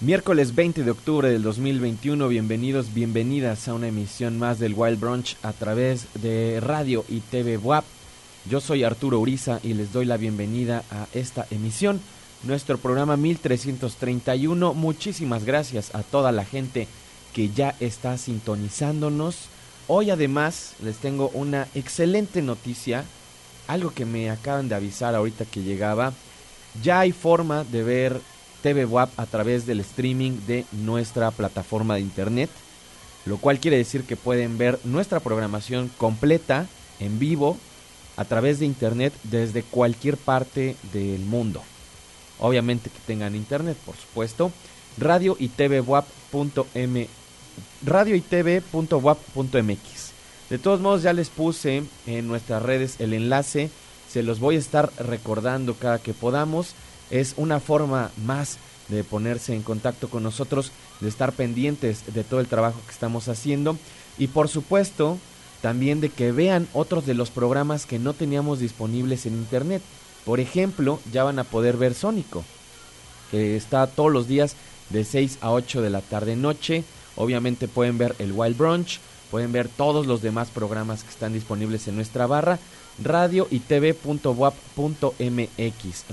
Miércoles 20 de octubre del 2021, bienvenidos, bienvenidas a una emisión más del Wild Brunch a través de radio y TV WAP. Yo soy Arturo Uriza y les doy la bienvenida a esta emisión, nuestro programa 1331. Muchísimas gracias a toda la gente que ya está sintonizándonos. Hoy además les tengo una excelente noticia, algo que me acaban de avisar ahorita que llegaba ya hay forma de ver TV WAP a través del streaming de nuestra plataforma de internet, lo cual quiere decir que pueden ver nuestra programación completa en vivo a través de internet desde cualquier parte del mundo. Obviamente que tengan internet, por supuesto. Radio y TV radio y TV.wap.mx. De todos modos ya les puse en nuestras redes el enlace, se los voy a estar recordando cada que podamos es una forma más de ponerse en contacto con nosotros, de estar pendientes de todo el trabajo que estamos haciendo y por supuesto también de que vean otros de los programas que no teníamos disponibles en internet. Por ejemplo, ya van a poder ver Sónico, que está todos los días de 6 a 8 de la tarde noche. Obviamente pueden ver el Wild Brunch, pueden ver todos los demás programas que están disponibles en nuestra barra radio y tv.wap.mx.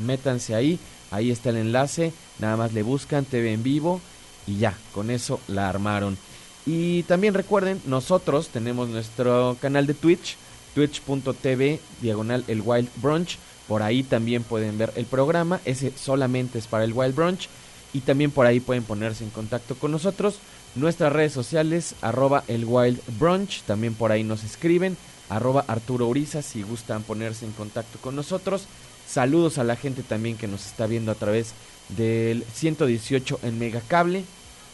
Métanse ahí, ahí está el enlace, nada más le buscan TV en vivo y ya, con eso la armaron. Y también recuerden, nosotros tenemos nuestro canal de Twitch, twitch.tv diagonal el Wild Brunch. Por ahí también pueden ver el programa, ese solamente es para el Wild Brunch. Y también por ahí pueden ponerse en contacto con nosotros. Nuestras redes sociales, arroba el Wild Brunch, también por ahí nos escriben arroba Arturo Uriza si gustan ponerse en contacto con nosotros. Saludos a la gente también que nos está viendo a través del 118 en Megacable,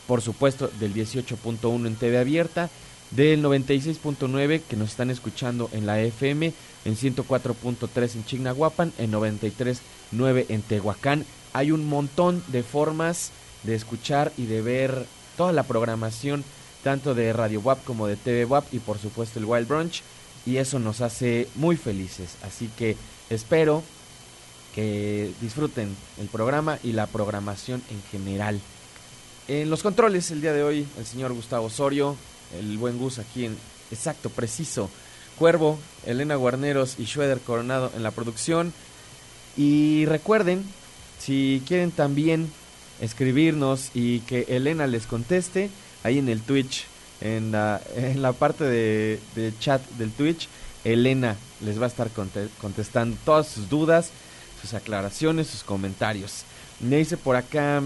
por supuesto del 18.1 en TV abierta, del 96.9 que nos están escuchando en la FM, en 104.3 en Chignahuapan, en 93.9 en Tehuacán. Hay un montón de formas de escuchar y de ver toda la programación tanto de Radio WAP como de TV WAP y por supuesto el Wild Brunch y eso nos hace muy felices. Así que espero que disfruten el programa y la programación en general. En los controles el día de hoy el señor Gustavo Osorio, el buen Gus aquí en exacto, preciso. Cuervo, Elena Guarneros y Schroeder Coronado en la producción. Y recuerden, si quieren también escribirnos y que Elena les conteste, ahí en el Twitch en la, parte de, chat del Twitch, Elena les va a estar contestando todas sus dudas, sus aclaraciones, sus comentarios. Me dice por acá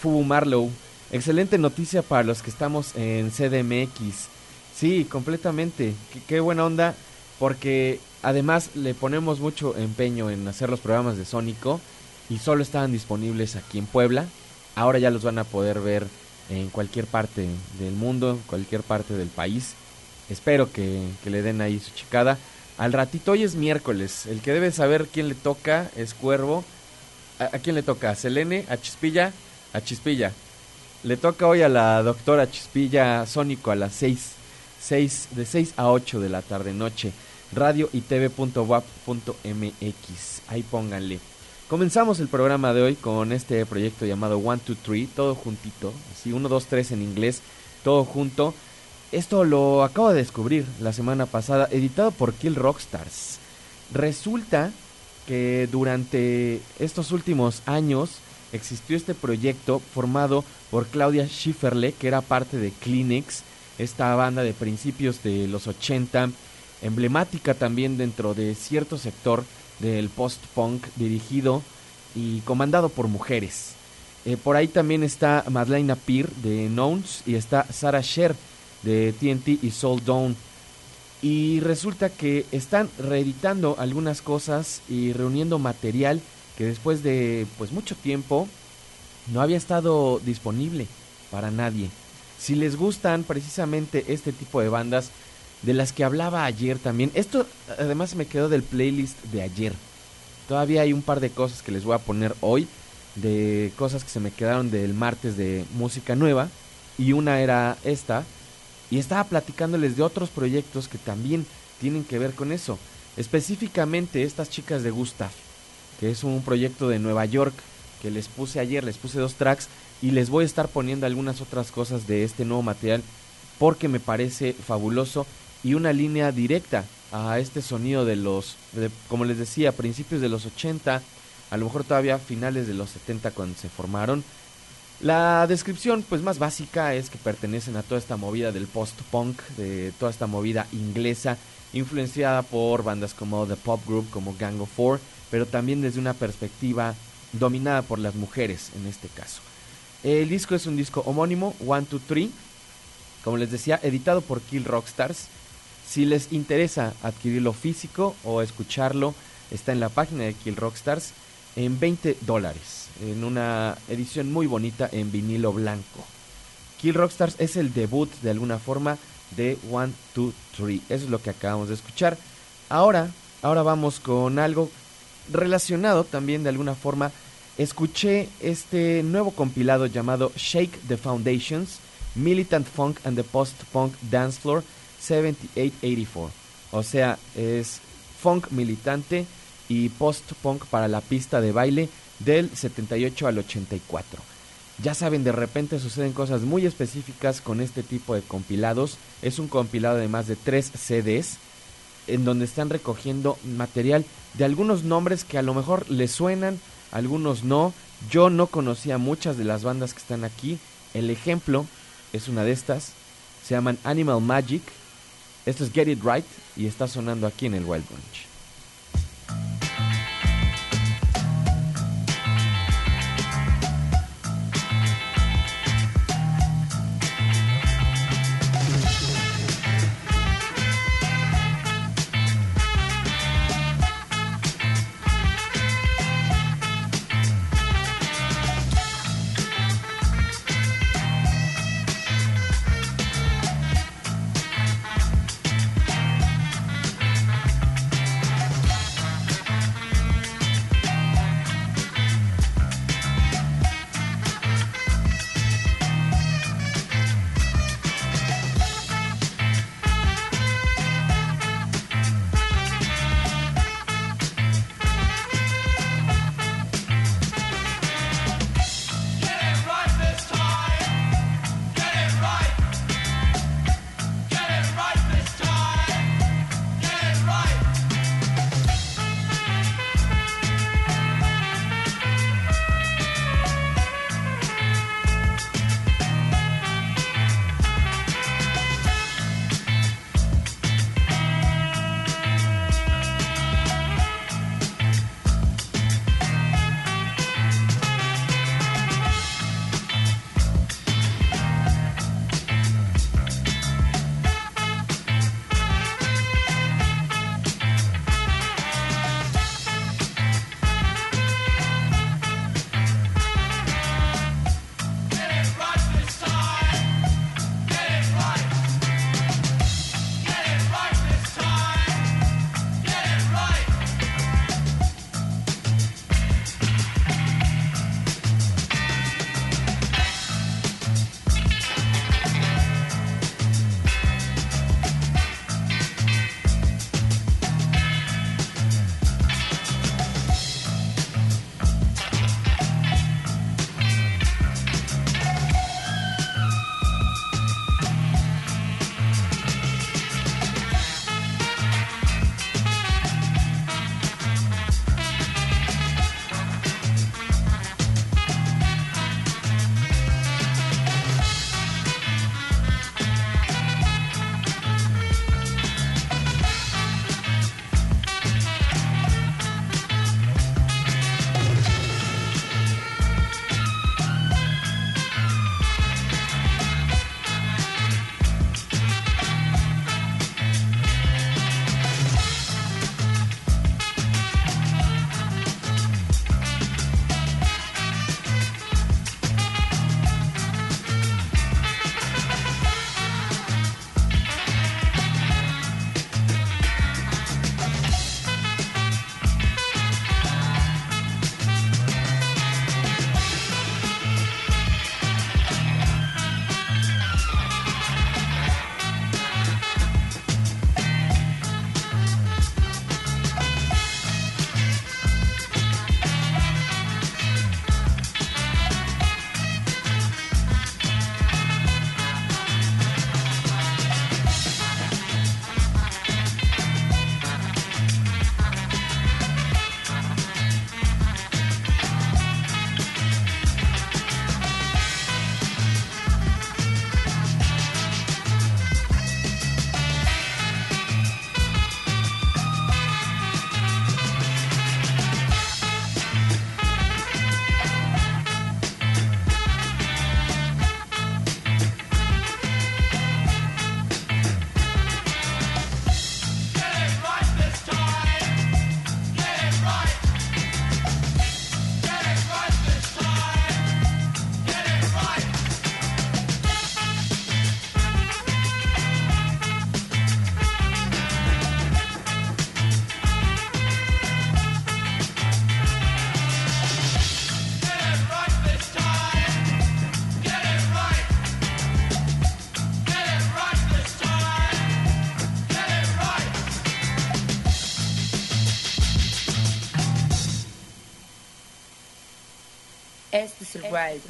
Fubu Marlow, excelente noticia para los que estamos en CDMX. Sí, completamente. qué buena onda, porque además le ponemos mucho empeño en hacer los programas de Sónico y solo estaban disponibles aquí en Puebla. Ahora ya los van a poder ver en cualquier parte del mundo, cualquier parte del país. Espero que, le den ahí su chicada. Al ratito, hoy es miércoles. El que debe saber quién le toca es Cuervo. ¿A, quién le toca? ¿A Selene? ¿A Chispilla? A Chispilla. Le toca hoy a la doctora Chispilla Sónico a las 6. 6 de 6 a 8 de la tarde noche. Radio y tv.wap.mx. Ahí pónganle. Comenzamos el programa de hoy con este proyecto llamado One, Two, Three, todo juntito, así 1, 2, 3 en inglés, todo junto. Esto lo acabo de descubrir la semana pasada, editado por Kill Rockstars. Resulta que durante estos últimos años existió este proyecto formado por Claudia Schifferle, que era parte de Kleenex, esta banda de principios de los 80, emblemática también dentro de cierto sector del post-punk dirigido y comandado por mujeres. Eh, por ahí también está Madeleine Peer de Knowns y está Sarah Sher de TNT y Soul Dawn. Y resulta que están reeditando algunas cosas y reuniendo material que después de pues mucho tiempo no había estado disponible para nadie. Si les gustan precisamente este tipo de bandas, de las que hablaba ayer también. Esto además me quedó del playlist de ayer. Todavía hay un par de cosas que les voy a poner hoy, de cosas que se me quedaron del martes de música nueva. Y una era esta. Y estaba platicándoles de otros proyectos que también tienen que ver con eso. Específicamente estas chicas de Gustav, que es un proyecto de Nueva York que les puse ayer, les puse dos tracks y les voy a estar poniendo algunas otras cosas de este nuevo material porque me parece fabuloso y una línea directa a este sonido de los, como les decía, principios de los 80, a lo mejor todavía finales de los 70 cuando se formaron. La descripción pues más básica es que pertenecen a toda esta movida del post-punk, de toda esta movida inglesa, influenciada por bandas como The Pop Group, como Gang of Four, pero también desde una perspectiva dominada por las mujeres en este caso. El disco es un disco homónimo, One, Two, Three, como les decía, editado por Kill Rockstars. Si les interesa adquirirlo físico o escucharlo, está en la página de Kill Rockstars en 20 dólares, en una edición muy bonita en vinilo blanco. Kill Rockstars es el debut de alguna forma de One, Two, Three. Eso es lo que acabamos de escuchar. Ahora, ahora vamos con algo relacionado también de alguna forma. Escuché este nuevo compilado llamado Shake the Foundations, Militant Funk and the Post-Punk Dance Floor 7884. O sea, es funk militante y post-punk para la pista de baile del 78 al 84. Ya saben, de repente suceden cosas muy específicas con este tipo de compilados. Es un compilado de más de 3 CDs en donde están recogiendo material de algunos nombres que a lo mejor les suenan, algunos no. Yo no conocía muchas de las bandas que están aquí. El ejemplo es una de estas. Se llaman Animal Magic. Esto es Get It Right y está sonando aquí en el Wild Bunch.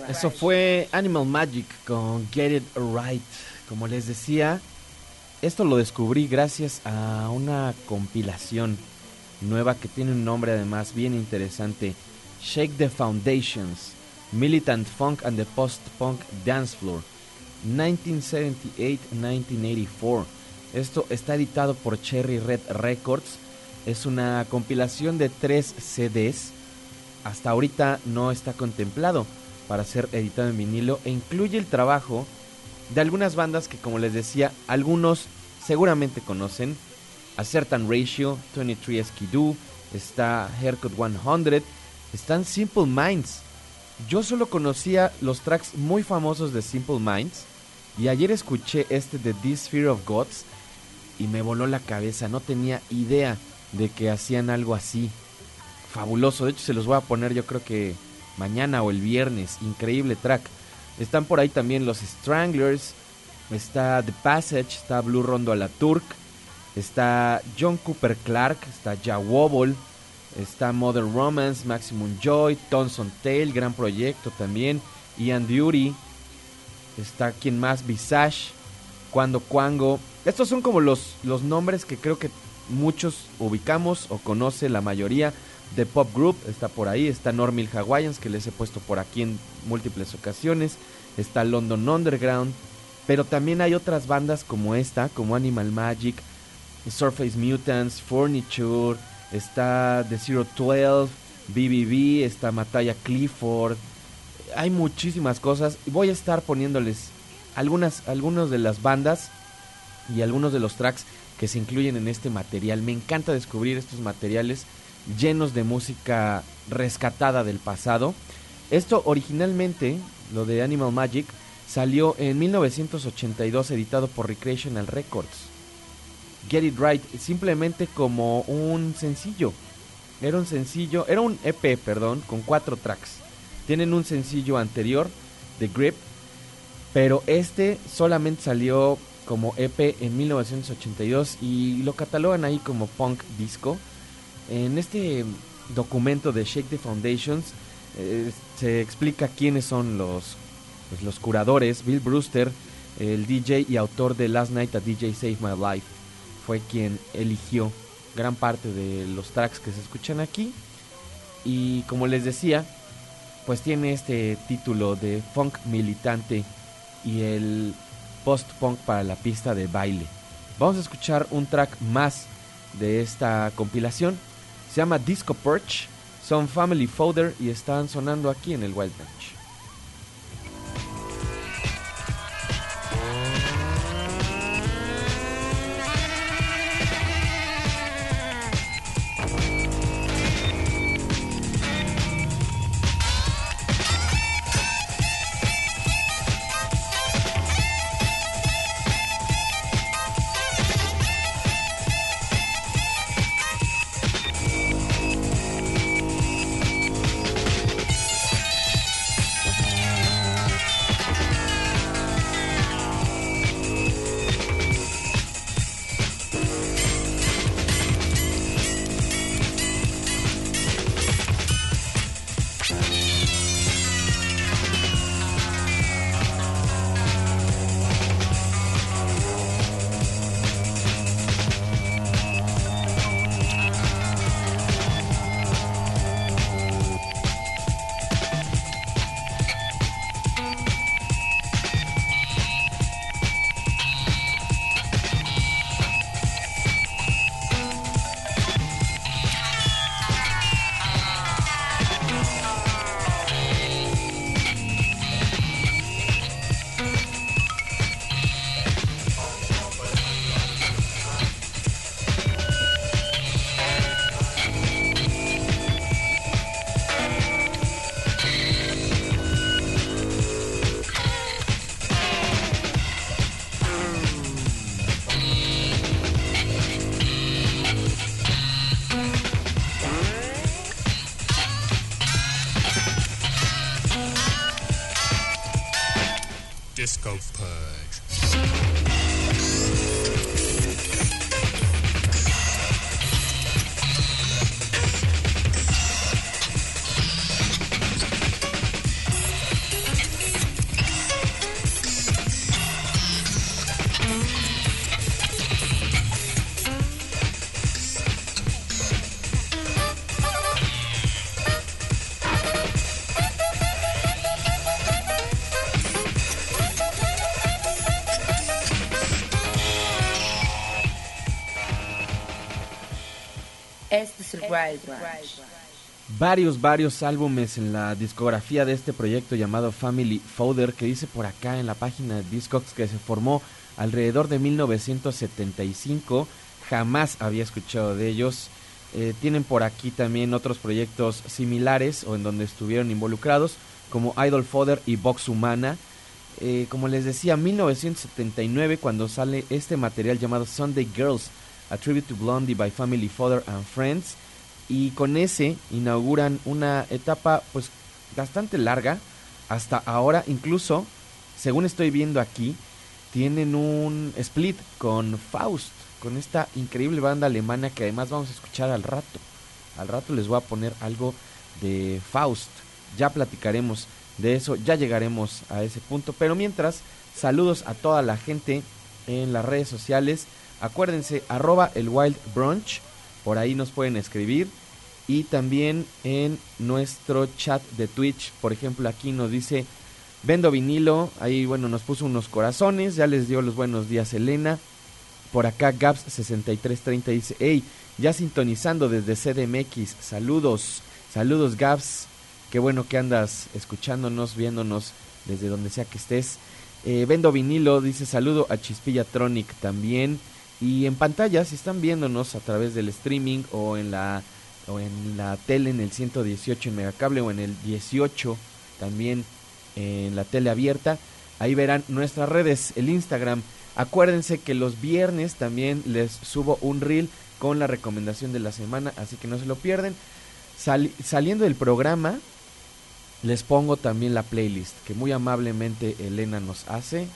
Eso fue Animal Magic con Get It Right. Como les decía, esto lo descubrí gracias a una compilación nueva que tiene un nombre además bien interesante. Shake the Foundations, Militant Funk and the Post-Punk Dance Floor, 1978-1984. Esto está editado por Cherry Red Records. Es una compilación de tres CDs. Hasta ahorita no está contemplado para ser editado en vinilo e incluye el trabajo de algunas bandas que como les decía, algunos seguramente conocen. A Certain Ratio, 23 Skidoo, está Haircut 100, están Simple Minds. Yo solo conocía los tracks muy famosos de Simple Minds y ayer escuché este de This Fear of Gods y me voló la cabeza, no tenía idea de que hacían algo así. Fabuloso, de hecho se los voy a poner yo creo que mañana o el viernes, increíble track. Están por ahí también los Stranglers, está The Passage, está Blue Rondo a la Turk, está John Cooper Clark, está Ja Wobble, está Mother Romance, Maximum Joy, Thomson Tail, gran proyecto también, Ian Duty, está quien más, Visage, Cuando Cuango. Estos son como los, los nombres que creo que muchos ubicamos o conoce la mayoría. The Pop Group está por ahí, está Normal Hawaiians que les he puesto por aquí en múltiples ocasiones, está London Underground, pero también hay otras bandas como esta, como Animal Magic, Surface Mutants, Furniture, está The Zero Twelve, BBB, está Mataya Clifford, hay muchísimas cosas. Voy a estar poniéndoles algunas, algunas de las bandas y algunos de los tracks que se incluyen en este material. Me encanta descubrir estos materiales llenos de música rescatada del pasado. Esto originalmente, lo de Animal Magic, salió en 1982 editado por Recreational Records. Get It Right, simplemente como un sencillo. Era un sencillo, era un EP, perdón, con cuatro tracks. Tienen un sencillo anterior, The Grip, pero este solamente salió como EP en 1982 y lo catalogan ahí como punk disco. En este documento de Shake the Foundations eh, se explica quiénes son los, pues, los curadores. Bill Brewster, el DJ y autor de Last Night a DJ Save My Life, fue quien eligió gran parte de los tracks que se escuchan aquí. Y como les decía, pues tiene este título de funk militante y el post-punk para la pista de baile. Vamos a escuchar un track más de esta compilación. Se llama Disco Perch, son Family Folder y están sonando aquí en el Wild Branch. Varios, varios álbumes en la discografía de este proyecto llamado Family Folder, que dice por acá en la página de Discogs que se formó alrededor de 1975. Jamás había escuchado de ellos. Eh, tienen por aquí también otros proyectos similares o en donde estuvieron involucrados, como Idol Fodder y Vox Humana. Eh, como les decía, 1979 cuando sale este material llamado Sunday Girls, A Tribute to Blondie by Family Fodder and Friends y con ese inauguran una etapa pues bastante larga hasta ahora incluso según estoy viendo aquí tienen un split con Faust con esta increíble banda alemana que además vamos a escuchar al rato. Al rato les voy a poner algo de Faust. Ya platicaremos de eso ya llegaremos a ese punto. Pero mientras saludos a toda la gente en las redes sociales. Acuérdense arroba el wild brunch por ahí nos pueden escribir. Y también en nuestro chat de Twitch, por ejemplo, aquí nos dice Vendo vinilo. Ahí, bueno, nos puso unos corazones. Ya les dio los buenos días, Elena. Por acá, Gaps6330 dice: Hey, ya sintonizando desde CDMX. Saludos, saludos, Gaps. Qué bueno que andas escuchándonos, viéndonos desde donde sea que estés. Eh, Vendo vinilo dice: Saludo a Chispilla Tronic también. Y en pantalla, si están viéndonos a través del streaming o en la o en la tele en el 118 en Megacable o en el 18 también en la tele abierta, ahí verán nuestras redes, el Instagram. Acuérdense que los viernes también les subo un reel con la recomendación de la semana, así que no se lo pierden. Sali- saliendo del programa, les pongo también la playlist que muy amablemente Elena nos hace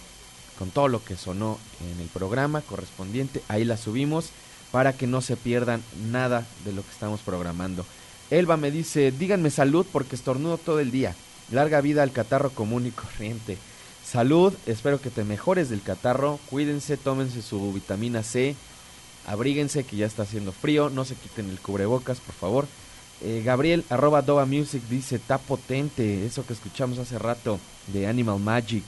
con todo lo que sonó en el programa correspondiente. Ahí la subimos para que no se pierdan nada de lo que estamos programando. Elba me dice, díganme salud porque estornudo todo el día. Larga vida al catarro común y corriente. Salud, espero que te mejores del catarro. Cuídense, tómense su vitamina C. Abríguense que ya está haciendo frío. No se quiten el cubrebocas, por favor. Eh, Gabriel, arroba Dova Music, dice, está potente. Eso que escuchamos hace rato de Animal Magic.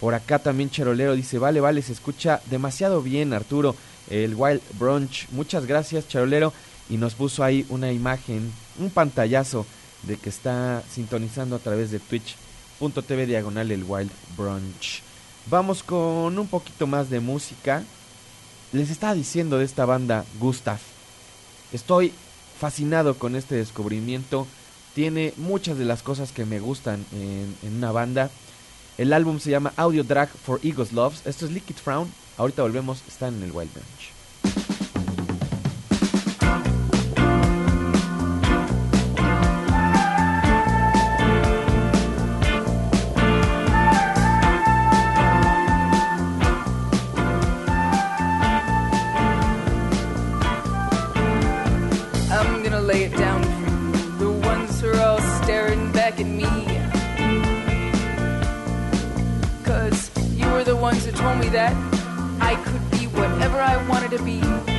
Por acá también Charolero dice, vale, vale, se escucha demasiado bien, Arturo. El Wild Brunch. Muchas gracias, Charolero. Y nos puso ahí una imagen, un pantallazo de que está sintonizando a través de twitch.tv diagonal el Wild Brunch. Vamos con un poquito más de música. Les estaba diciendo de esta banda Gustav. Estoy fascinado con este descubrimiento. Tiene muchas de las cosas que me gustan en, en una banda. El álbum se llama Audio Drag for Eagles Loves. Esto es Liquid Frown. Ahorita volvemos. Están en el Wild Branch. That I could be whatever I wanted to be.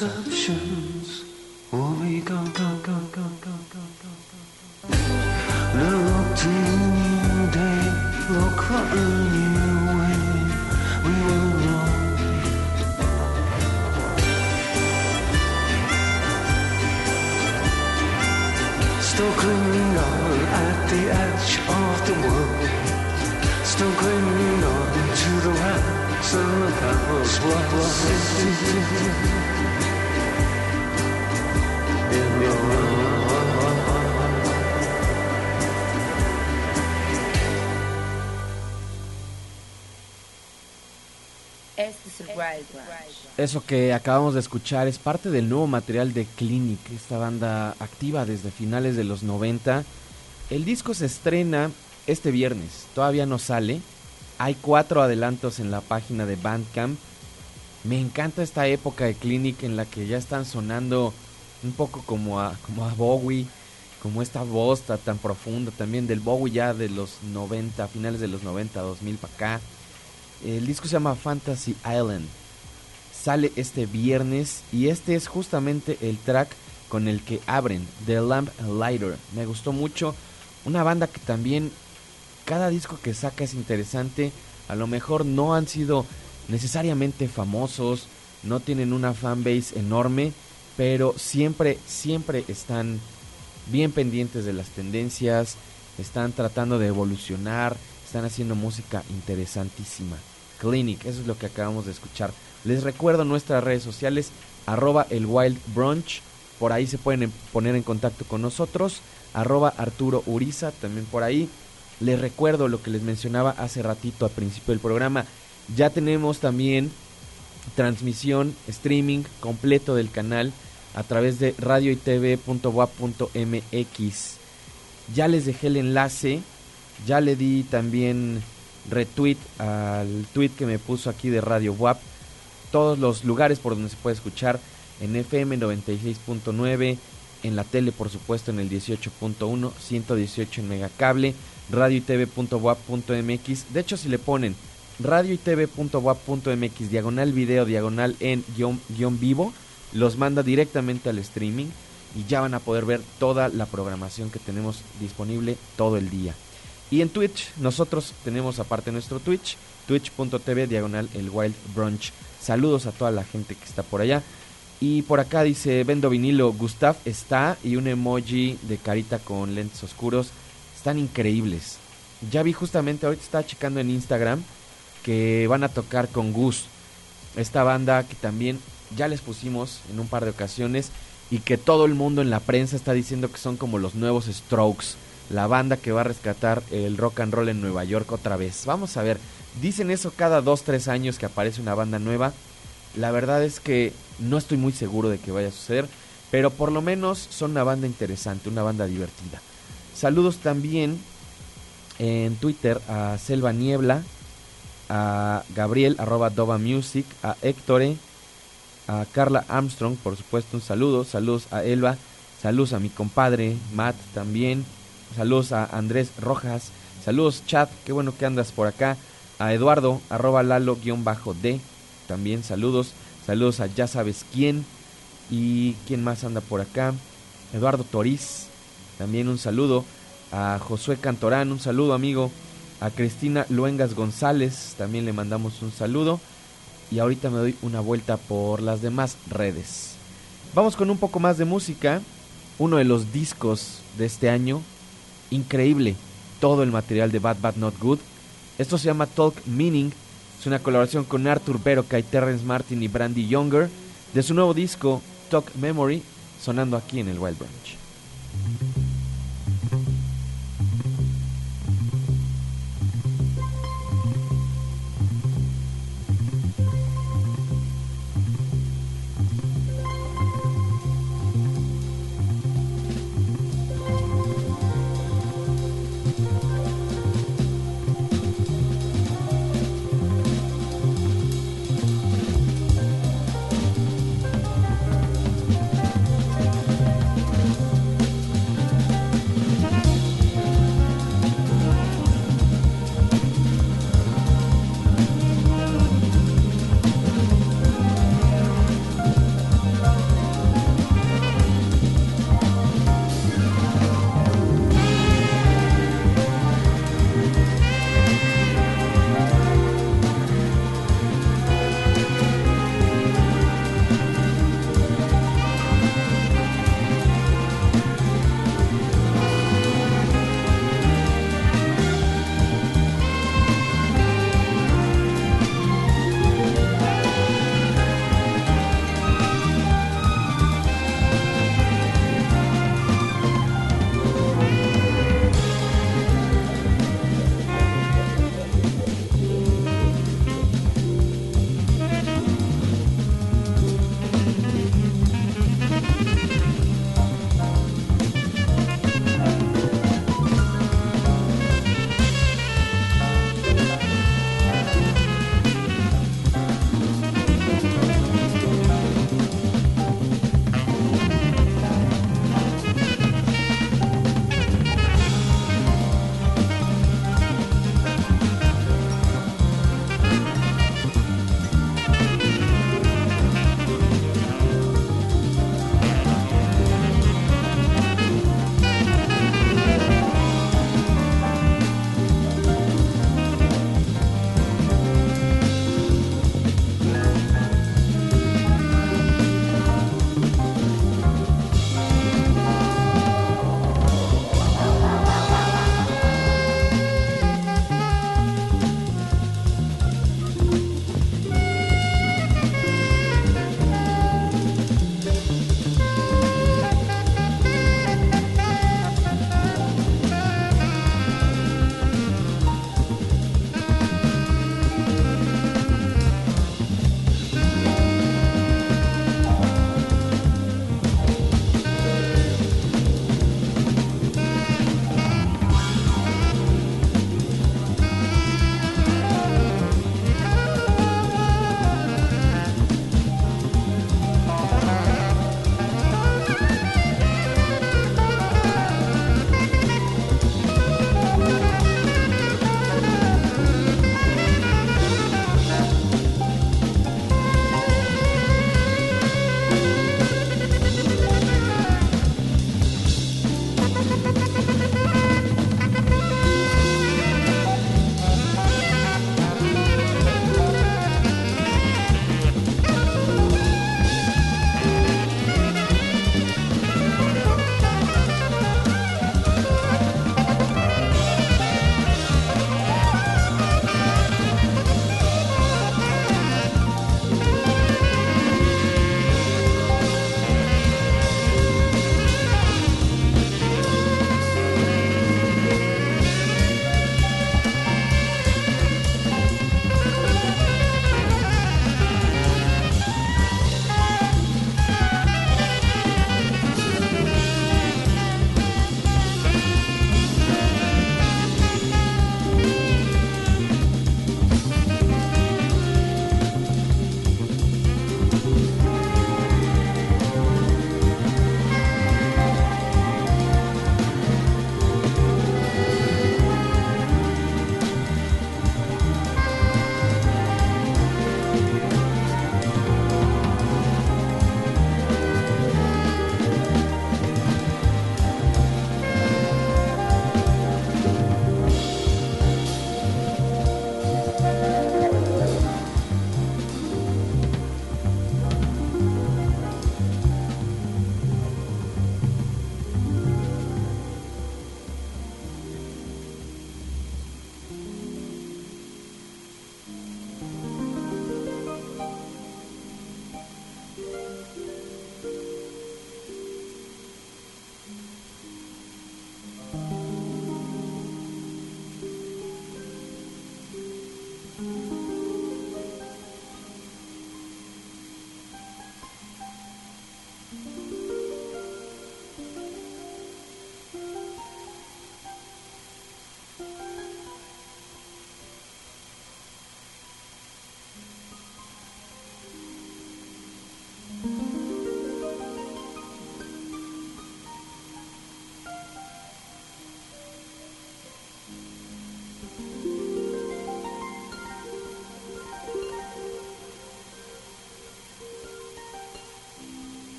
The Eso que acabamos de escuchar es parte del nuevo material de Clinic, esta banda activa desde finales de los 90. El disco se estrena este viernes, todavía no sale. Hay cuatro adelantos en la página de Bandcamp. Me encanta esta época de Clinic en la que ya están sonando un poco como a, como a Bowie, como esta voz ta- tan profunda también del Bowie ya de los 90, finales de los 90, 2000 para acá. El disco se llama Fantasy Island. Sale este viernes y este es justamente el track con el que abren The Lamp Lighter. Me gustó mucho. Una banda que también cada disco que saca es interesante. A lo mejor no han sido necesariamente famosos, no tienen una fanbase enorme, pero siempre, siempre están bien pendientes de las tendencias, están tratando de evolucionar, están haciendo música interesantísima. Clinic, eso es lo que acabamos de escuchar. Les recuerdo nuestras redes sociales, arroba el Wild Brunch, por ahí se pueden en- poner en contacto con nosotros, arroba Arturo Uriza, también por ahí. Les recuerdo lo que les mencionaba hace ratito al principio del programa, ya tenemos también transmisión, streaming completo del canal a través de radioitv.wap.mx. Ya les dejé el enlace, ya le di también retweet al tweet que me puso aquí de Radio WAP. Todos los lugares por donde se puede escuchar en FM 96.9, en la tele por supuesto en el 18.1, 118 en megacable, radioitv.wap.mx. De hecho si le ponen radioitv.wap.mx diagonal video diagonal en guion, guion vivo, los manda directamente al streaming y ya van a poder ver toda la programación que tenemos disponible todo el día. Y en Twitch, nosotros tenemos aparte nuestro Twitch, twitch.tv diagonal el Wild Brunch. Saludos a toda la gente que está por allá. Y por acá dice Vendo Vinilo, Gustav está y un emoji de carita con lentes oscuros. Están increíbles. Ya vi justamente, ahorita estaba checando en Instagram que van a tocar con Gus. Esta banda que también ya les pusimos en un par de ocasiones y que todo el mundo en la prensa está diciendo que son como los nuevos Strokes, la banda que va a rescatar el rock and roll en Nueva York otra vez. Vamos a ver, dicen eso cada 2-3 años que aparece una banda nueva. La verdad es que no estoy muy seguro de que vaya a suceder, pero por lo menos son una banda interesante, una banda divertida. Saludos también en Twitter a Selva Niebla, a Gabriel arroba Dova Music, a Héctore, a Carla Armstrong, por supuesto, un saludo, saludos a Elba, saludos a mi compadre Matt también, saludos a Andrés Rojas, saludos chat, qué bueno que andas por acá, a Eduardo arroba Lalo-D, también saludos, saludos a ya sabes quién, y quién más anda por acá, Eduardo Toriz, también un saludo, a Josué Cantorán, un saludo amigo, a Cristina Luengas González, también le mandamos un saludo. Y ahorita me doy una vuelta por las demás redes. Vamos con un poco más de música. Uno de los discos de este año. Increíble. Todo el material de Bad Bad Not Good. Esto se llama Talk Meaning. Es una colaboración con Arthur Beroca Terrence Martin y Brandy Younger. De su nuevo disco Talk Memory. Sonando aquí en el Wild Branch.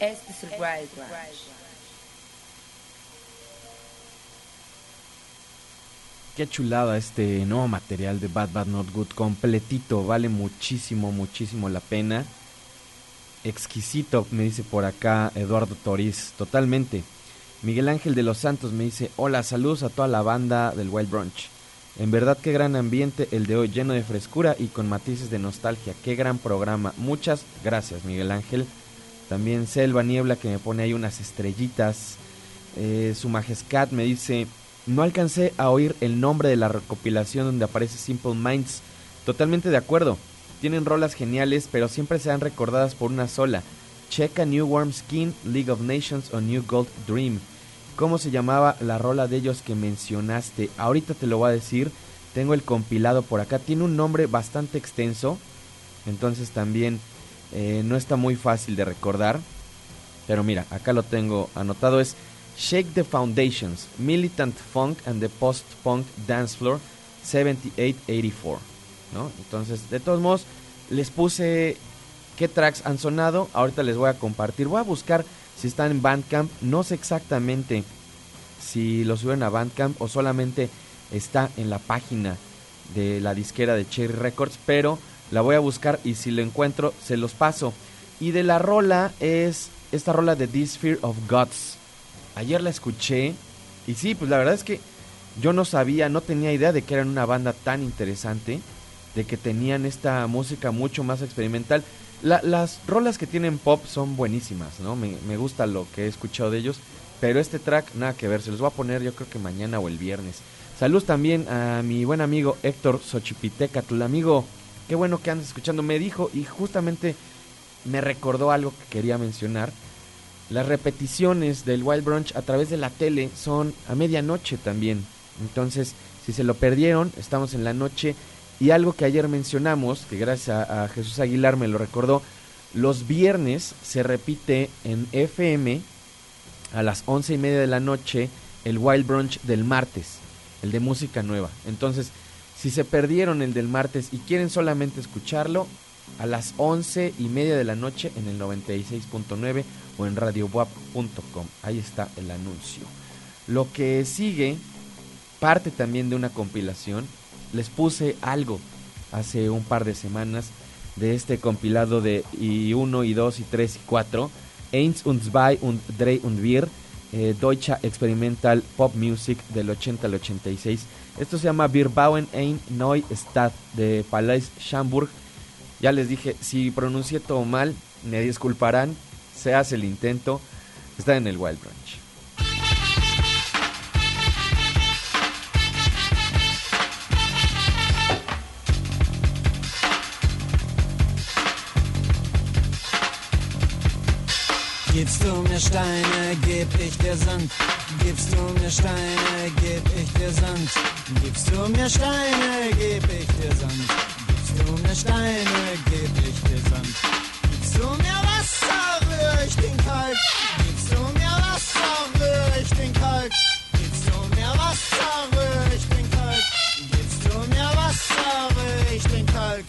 Es el Wild Ranch. Qué chulada este nuevo material de Bad Bad Not Good, completito, vale muchísimo, muchísimo la pena. Exquisito, me dice por acá Eduardo Toriz, totalmente. Miguel Ángel de los Santos me dice, hola, saludos a toda la banda del Wild Brunch. En verdad qué gran ambiente el de hoy, lleno de frescura y con matices de nostalgia. Qué gran programa. Muchas gracias, Miguel Ángel. También Selva Niebla que me pone ahí unas estrellitas. Eh, su Majescat me dice, no alcancé a oír el nombre de la recopilación donde aparece Simple Minds. Totalmente de acuerdo. Tienen rolas geniales, pero siempre serán recordadas por una sola. Checa New Warm Skin, League of Nations o New Gold Dream. ¿Cómo se llamaba la rola de ellos que mencionaste? Ahorita te lo voy a decir. Tengo el compilado por acá. Tiene un nombre bastante extenso. Entonces también eh, no está muy fácil de recordar. Pero mira, acá lo tengo anotado. Es Shake the Foundations, Militant Funk and the Post-Punk Dance Floor 7884. ¿no? Entonces, de todos modos, les puse qué tracks han sonado. Ahorita les voy a compartir. Voy a buscar si están en Bandcamp. No sé exactamente si lo subieron a Bandcamp o solamente está en la página de la disquera de Cherry Records. Pero la voy a buscar y si lo encuentro, se los paso. Y de la rola es esta rola de This Fear of Gods. Ayer la escuché y sí, pues la verdad es que yo no sabía, no tenía idea de que eran una banda tan interesante, de que tenían esta música mucho más experimental. La- las rolas que tienen pop son buenísimas, ¿no? Me, me gusta lo que he escuchado de ellos, pero este track nada que ver, se los voy a poner yo creo que mañana o el viernes. Saludos también a mi buen amigo Héctor Xochipiteca, tu amigo, qué bueno que andas escuchando, me dijo y justamente me recordó algo que quería mencionar. Las repeticiones del Wild Brunch a través de la tele son a medianoche también. Entonces, si se lo perdieron, estamos en la noche. Y algo que ayer mencionamos, que gracias a, Jesús Aguilar me lo recordó, los viernes se repite en FM a las once y media de la noche el Wild Brunch del martes, el de música nueva. Entonces, si se perdieron el del martes y quieren solamente escucharlo, a las once y media de la noche en el 96.9 o en radiobuap.com. Ahí está el anuncio. Lo que sigue parte también de una compilación. Les puse algo hace un par de semanas de este compilado de y 1 y 2 y 3 y 4. Eins und zwei und drei und vier. Eh, Deutsche Experimental Pop Music del 80 al 86. Esto se llama Wir bauen ein Neu Stadt de Palais Schamburg. Ya les dije, si pronuncié todo mal, me disculparán. Se hace el intento. Está en el Wild Branch. Gibst du mir Steine, geb ich dir Sand. Gibst du mir Steine, geb ich dir Sand. Gibst du mir Steine, geb ich dir Sand. Gibst du mir Steine, geb ich dir Sand. Gibst du mir Wasser, rühr ich den Kalk. Gibst du mir Wasser, rühr ich den Kalk. Gibst du mir Wasser, rühr ich den Kalk. Gibst du mir Wasser, rühr ich den Kalk.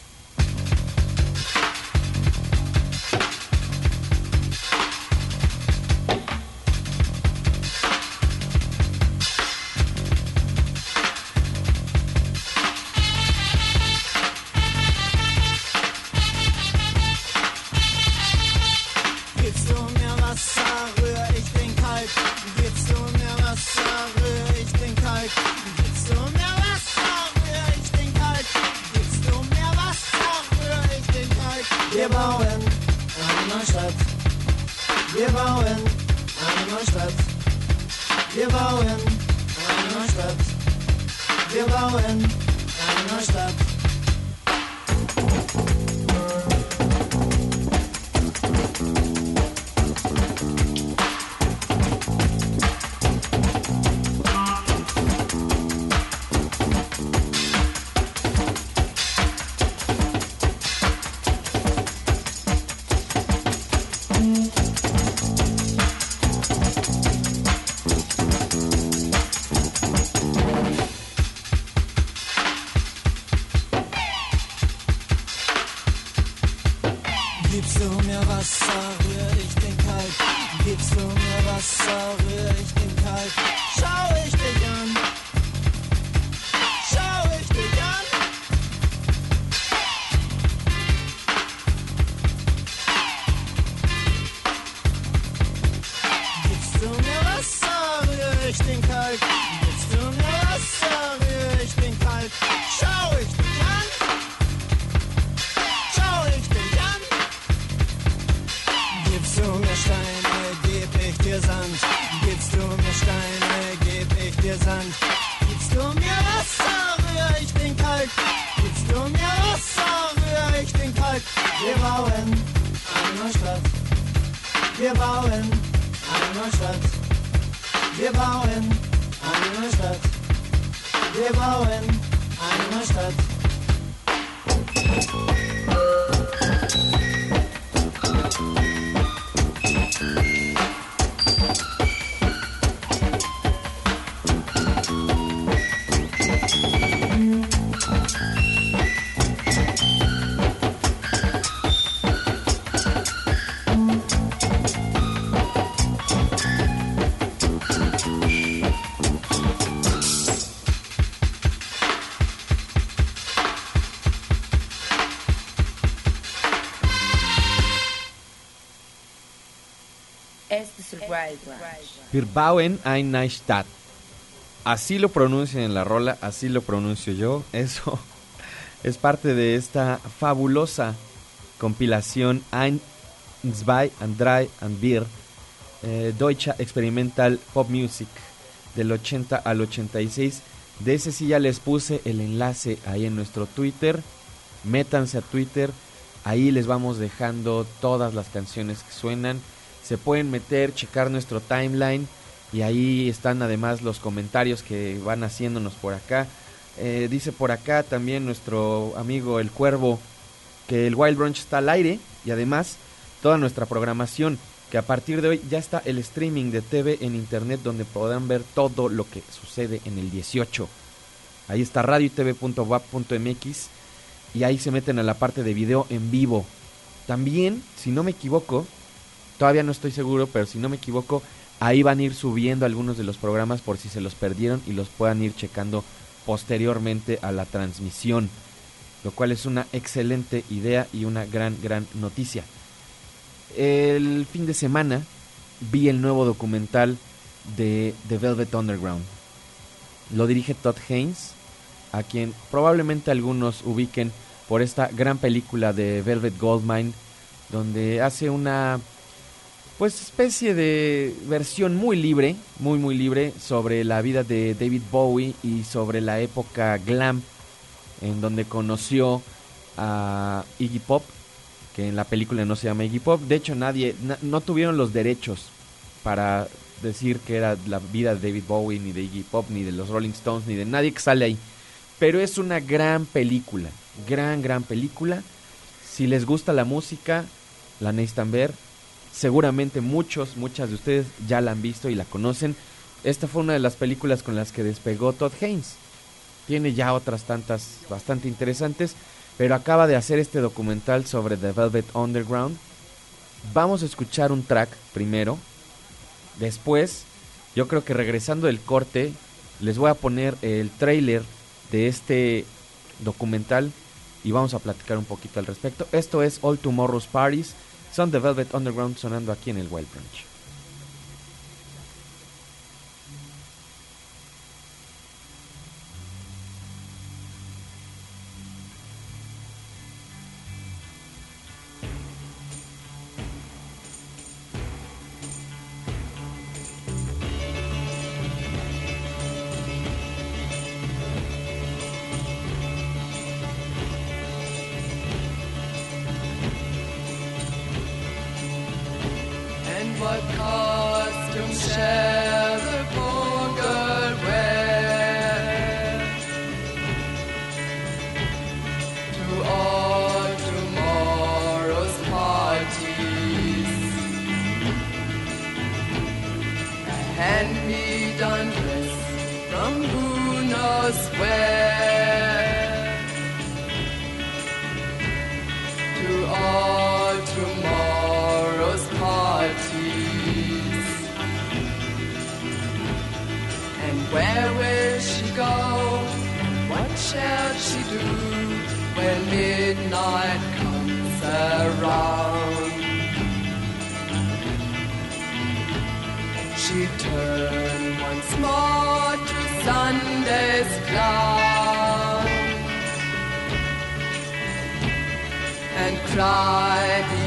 Wir bauen eine Stadt. Así lo pronuncian en la rola, así lo pronuncio yo. Eso es parte de esta fabulosa compilación Ein, Zwei and Drei and Vier, eh, Deutsche Experimental Pop Music del 80 al 86. De ese sí ya les puse el enlace ahí en nuestro Twitter. Métanse a Twitter, ahí les vamos dejando todas las canciones que suenan. Se pueden meter, checar nuestro timeline y ahí están además los comentarios que van haciéndonos por acá. Eh, dice por acá también nuestro amigo El Cuervo que el Wild Brunch está al aire y además toda nuestra programación que a partir de hoy ya está el streaming de TV en internet donde podrán ver todo lo que sucede en el 18. Ahí está radioytv.wap.mx y ahí se meten a la parte de video en vivo. También, si no me equivoco, todavía no estoy seguro, pero si no me equivoco, ahí van a ir subiendo algunos de los programas por si se los perdieron y los puedan ir checando posteriormente a la transmisión, lo cual es una excelente idea y una gran, gran noticia. El fin de semana vi el nuevo documental de The Velvet Underground. Lo dirige Todd Haynes, a quien probablemente algunos ubiquen por esta gran película de Velvet Goldmine, donde hace una pues especie de versión muy libre, muy muy libre sobre la vida de David Bowie y sobre la época glam en donde conoció a Iggy Pop, que en la película no se llama Iggy Pop. De hecho, nadie na- no tuvieron los derechos para decir que era la vida de David Bowie ni de Iggy Pop ni de los Rolling Stones ni de nadie que sale ahí. Pero es una gran película, gran gran película. Si les gusta la música, la necesitan ver. Seguramente muchos, muchas de ustedes ya la han visto y la conocen. Esta fue una de las películas con las que despegó Todd Haynes. Tiene ya otras tantas bastante interesantes, pero acaba de hacer este documental sobre The Velvet Underground. Vamos a escuchar un track primero. Después, yo creo que regresando del corte, les voy a poner el trailer de este documental y vamos a platicar un poquito al respecto. Esto es All Tomorrow's Parties. Son The Velvet Underground sonando aquí en el Wild Branch. can be done from who knows where to all tomorrow's parties. And where will she go? What shall she do when midnight? and cried.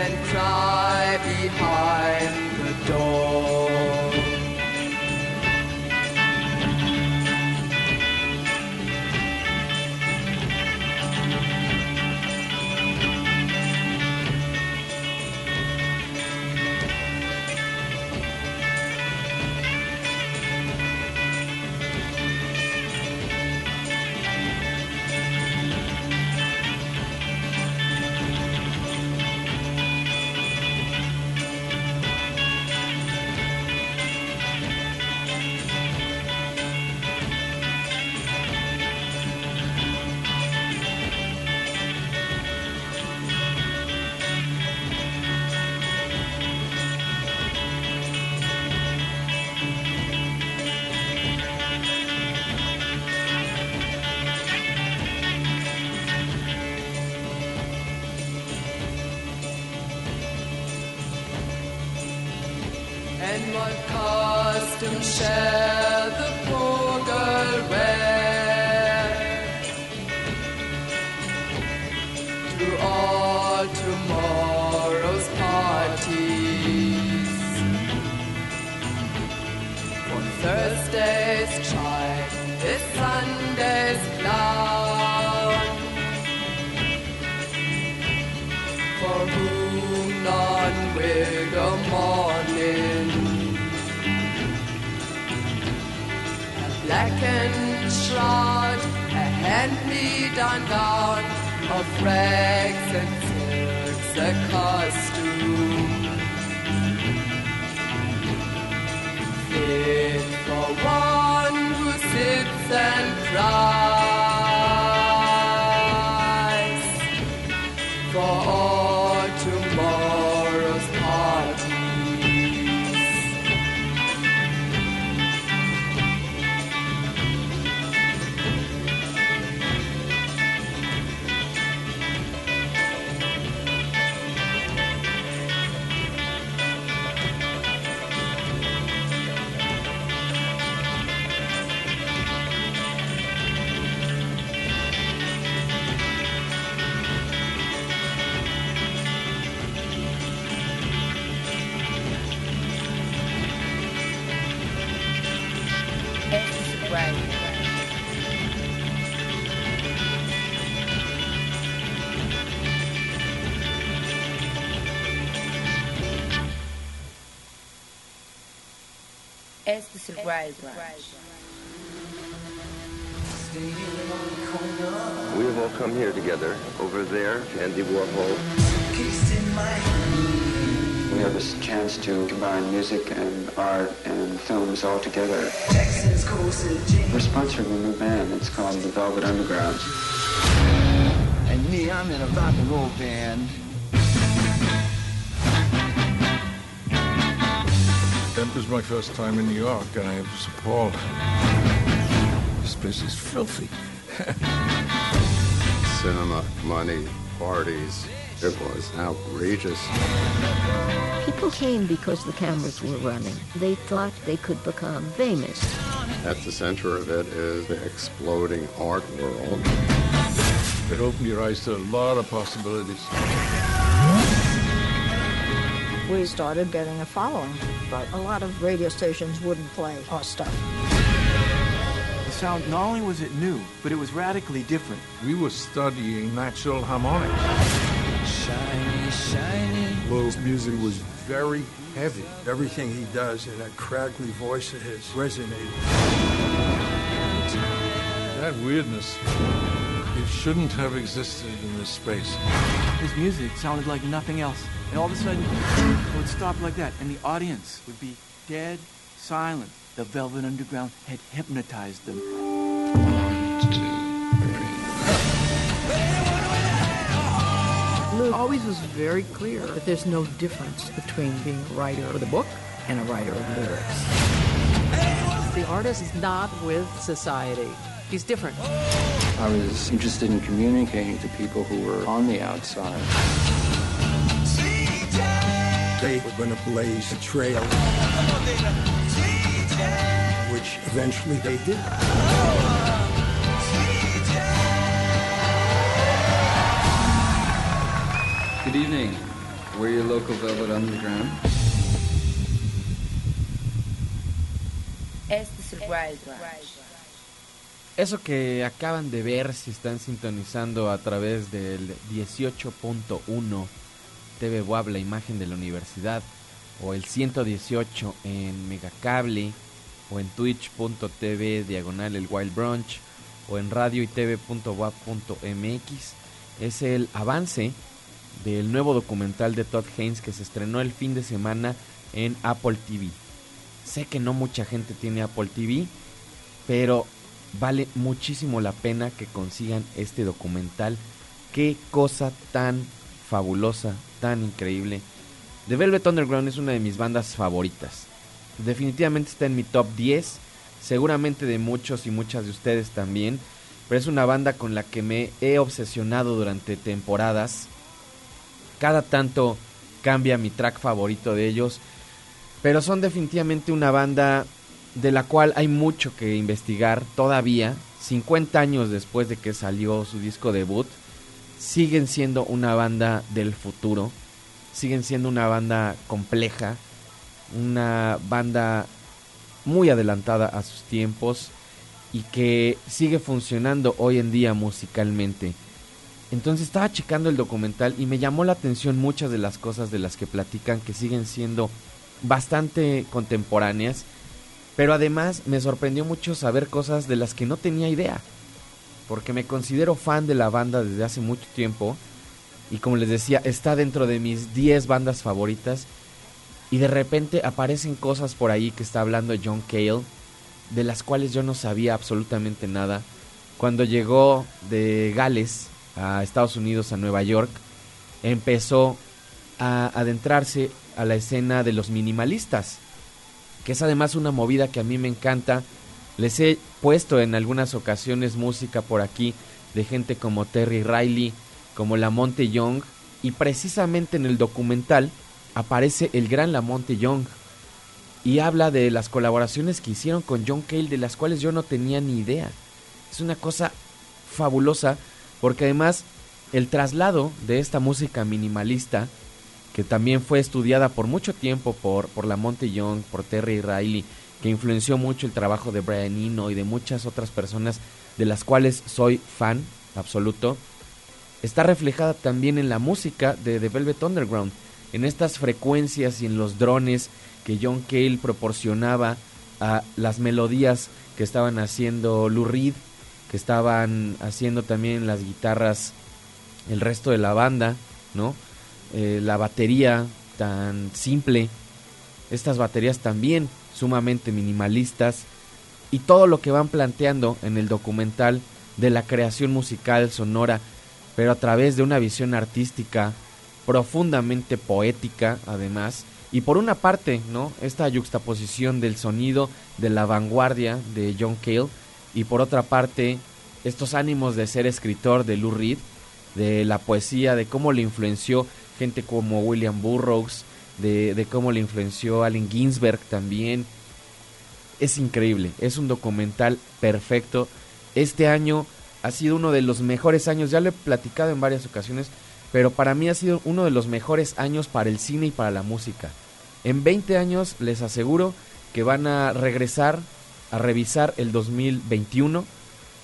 And cry behind Esto es el Wild Branch. Standing on the We have all come here together. Over there, Andy Warhol. We have this chance to combine music and art and films all together. We're sponsoring a new band. It's called the Velvet Underground. And me, I'm in a rock and roll band. That was my first time in New York, and I was appalled. This place is filthy. Cinema, money, parties. It was outrageous. People came because the cameras were running. They thought they could become famous. At the center of it is the exploding art world. It opened your eyes to a lot of possibilities. We started getting a following, but a lot of radio stations wouldn't play our stuff. The sound, not only was it new, but it was radically different. We were studying natural harmonics. Shiny, shiny. Lowe's music was very heavy. Everything he does in that crackly voice of his resonated. That weirdness, it shouldn't have existed in this space. His music sounded like nothing else. And all of a sudden, it would stop like that, and the audience would be dead silent. The Velvet Underground had hypnotized them. Lou always was very clear that there's no difference between being a writer of the book and a writer of lyrics. The artist is not with society. He's different. I was interested in communicating to people who were on the outside. They were going to blaze a trail, which eventually they did. Good evening. We're your local Velvet Underground. Este es el Wild Ranch. Eso que acaban de ver si están sintonizando a través del 18.1 TV Web, la imagen de la universidad, o el 118 en Megacable, o en twitch.tv diagonal el Wild Brunch, o en radio y tv.wap.mx, es el avance del nuevo documental de Todd Haynes que se estrenó el fin de semana en Apple TV. Sé que no mucha gente tiene Apple TV, pero vale muchísimo la pena que consigan este documental. Qué cosa tan fabulosa, tan increíble. The Velvet Underground es una de mis bandas favoritas. Definitivamente está en mi top 10, seguramente de muchos y muchas de ustedes también, pero es una banda con la que me he obsesionado durante temporadas. Cada tanto cambia mi track favorito de ellos, pero son definitivamente una banda de la cual hay mucho que investigar todavía, 50 años después de que salió su disco debut, siguen siendo una banda del futuro, siguen siendo una banda compleja, una banda muy adelantada a sus tiempos y que sigue funcionando hoy en día musicalmente. Entonces estaba checando el documental y me llamó la atención muchas de las cosas de las que platican que siguen siendo bastante contemporáneas, pero además me sorprendió mucho saber cosas de las que no tenía idea, porque me considero fan de la banda desde hace mucho tiempo. Y como les decía, está dentro de mis 10 bandas favoritas. Y de repente aparecen cosas por ahí que está hablando John Cale, de las cuales yo no sabía absolutamente nada. Cuando llegó de Gales a Estados Unidos, a Nueva York, empezó a adentrarse a la escena de los minimalistas, que es además una movida que a mí me encanta. Les he puesto en algunas ocasiones música por aquí de gente como Terry Riley, como Lamonte Young, y precisamente en el documental aparece el gran Lamonte Young y habla de las colaboraciones que hicieron con John Cale, de las cuales yo no tenía ni idea. Es una cosa fabulosa porque además el traslado de esta música minimalista que también fue estudiada por mucho tiempo por, por Lamonte Young, por Terry Riley, que influenció mucho el trabajo de Brian Eno y de muchas otras personas de las cuales soy fan absoluto, está reflejada también en la música de The Velvet Underground, en estas frecuencias y en los drones que John Cale proporcionaba a las melodías que estaban haciendo Lou Reed que estaban haciendo también las guitarras el resto de la banda, ¿no? Eh, la batería tan simple, estas baterías también sumamente minimalistas y todo lo que van planteando en el documental de la creación musical sonora, pero a través de una visión artística profundamente poética además y por una parte, ¿no? Esta yuxtaposición del sonido de la vanguardia de John Cale y por otra parte estos ánimos de ser escritor de Lou Reed, de la poesía, de cómo le influenció gente como William Burroughs, de, cómo le influenció Allen Ginsberg también. Es increíble, es un documental perfecto. Este año ha sido uno de los mejores años, ya lo he platicado en varias ocasiones, pero para mí ha sido uno de los mejores años para el cine y para la música. En 20 años les aseguro que van a regresar a revisar el 2021